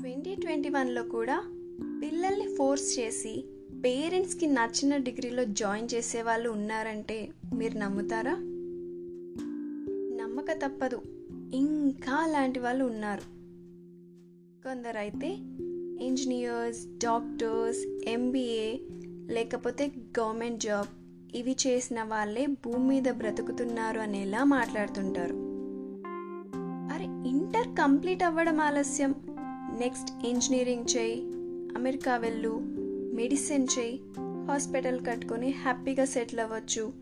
Twenty twenty వన్లో కూడా పిల్లల్ని ఫోర్స్ చేసి పేరెంట్స్కి నచ్చిన డిగ్రీలో జాయిన్ చేసే వాళ్ళు ఉన్నారంటే మీరు నమ్ముతారా? నమ్మక తప్పదు. ఇంకా అలాంటి వాళ్ళు ఉన్నారు. కొందరైతే ఇంజనీర్స్ డాక్టర్స్ ఎంబీఏ లేకపోతే గవర్నమెంట్ జాబ్ ఇవి చేసిన వాళ్ళే భూమి మీద బ్రతుకుతున్నారు అనేలా మాట్లాడుతుంటారు. అరే ఇంటర్ కంప్లీట్ అవ్వడం ఆలస్యం. నెక్స్ట్ ఇంజనీరింగ్ చేయి అమెరికా వెళ్ళు మెడిసిన్ చేయి హాస్పిటల్ కట్టుకొని హ్యాపీగా సెటిల్ అవ్వచ్చు.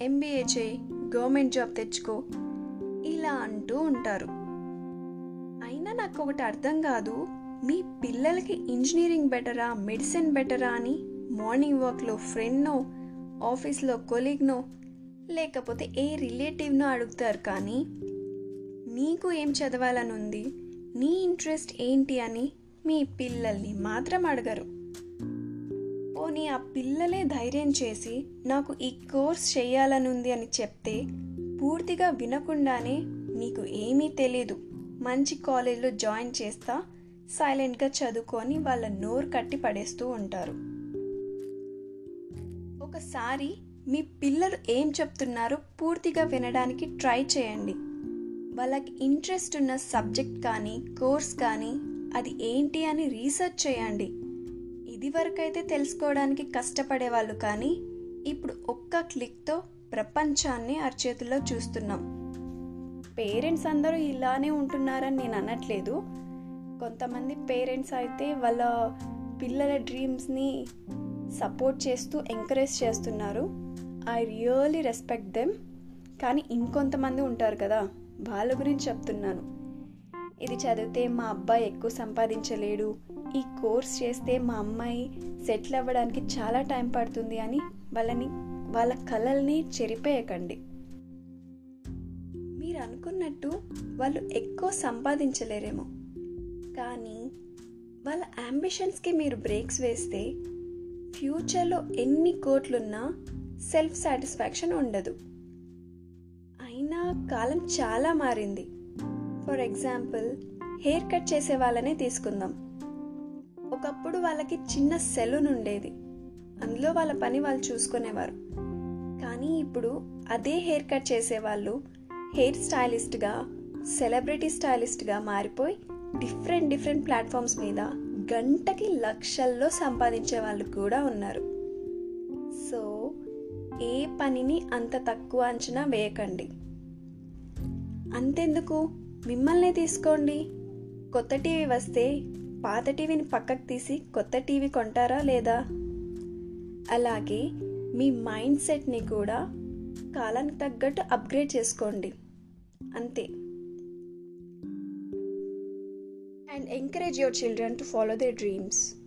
ఎంబీఏ చేయి గవర్నమెంట్ జాబ్ తెచ్చుకో. ఇలా అంటూ ఉంటారు. అయినా నాకు ఒకటి అర్థం కాదు మీ పిల్లలకి ఇంజనీరింగ్ బెటరా మెడిసిన్ బెటరా అని మార్నింగ్ వాక్లో ఫ్రెండ్నో ఆఫీస్లో కొలీగ్నో లేకపోతే ఏ రిలేటివ్నో అడుగుతారు కానీ నీకు ఏం చదవాలని ఉంది నీ ఇంట్రెస్ట్ ఏంటి అని మీ పిల్లల్ని మాత్రం అడగరు. పోనీ ఆ పిల్లలే ధైర్యం చేసి నాకు ఈ కోర్స్ చేయాలనుంది అని చెప్తే పూర్తిగా వినకుండానే నీకు ఏమీ తెలీదు. మంచి కాలేజ్లో జాయిన్ చేస్తా సైలెంట్గా చదువుకొని వాళ్ళ నోరు కట్టి పడేస్తూ ఉంటారు. ఒకసారి మీ పిల్లలు ఏం చెప్తున్నారో పూర్తిగా వినడానికి ట్రై చేయండి. వాళ్ళకి ఇంట్రెస్ట్ ఉన్న సబ్జెక్ట్ కానీ కోర్స్ కానీ అది ఏంటి అని రీసెర్చ్ చేయండి. ఇది వరకైతే తెలుసుకోవడానికి కష్టపడే వాళ్ళు కానీ ఇప్పుడు ఒక్క క్లిక్తో ప్రపంచాన్ని అరచేతిలో చూస్తున్నాం. పేరెంట్స్ అందరూ ఇలానే ఉంటున్నారని నేను అనట్లేదు. కొంతమంది పేరెంట్స్ అయితే వాళ్ళ పిల్లల డ్రీమ్స్ని సపోర్ట్ చేస్తూ ఎంకరేజ్ చేస్తున్నారు. ఐ రియలీ రెస్పెక్ట్ దెమ్ కానీ ఇంకొంతమంది ఉంటారు కదా. వాళ్ళ గురించి చెప్తున్నాను. ఇది చదివితే మా అబ్బాయి ఎక్కువ సంపాదించలేడు. ఈ కోర్స్ చేస్తే మా అమ్మాయి సెటిల్ అవ్వడానికి చాలా టైం పడుతుంది అని వాళ్ళని వాళ్ళ కళల్ని చెరిపేయకండి. మీరు అనుకున్నట్టు వాళ్ళు ఎక్కువ సంపాదించలేరేమో. కానీ వాళ్ళ అంబిషన్స్కి మీరు బ్రేక్స్ వేస్తే ఫ్యూచర్లో ఎన్ని కోట్లున్నా సెల్ఫ్ సాటిస్ఫాక్షన్ ఉండదు. అయినా కాలం చాలా మారింది. ఫర్ ఎగ్జాంపుల్ హెయిర్ కట్ చేసే వాళ్ళనే తీసుకుందాం. ఒకప్పుడు వాళ్ళకి చిన్న సెలూన్ ఉండేది. అందులో వాళ్ళ పని వాళ్ళు చూసుకునేవారు. కానీ ఇప్పుడు అదే హెయిర్ కట్ చేసేవాళ్ళు హెయిర్ స్టైలిస్ట్గా సెలబ్రిటీ స్టైలిస్ట్గా మారిపోయి డిఫరెంట్ డిఫరెంట్ ప్లాట్ఫామ్స్ మీద గంటకి లక్షల్లో సంపాదించే వాళ్ళు కూడా ఉన్నారు. సో ఏ పనిని అంత తక్కువ అంచనా వేయకండి. అంతెందుకు? మిమ్మల్నే తీసుకోండి. కొత్త టీవీ వస్తే పాత టీవీని పక్కకు తీసి కొత్త టీవీ కొంటారా లేదా? అలాగే మీ మైండ్ సెట్ని కూడా కాలానికి తగ్గట్టు అప్గ్రేడ్ చేసుకోండి. అంతే. And encourage your children to follow their dreams.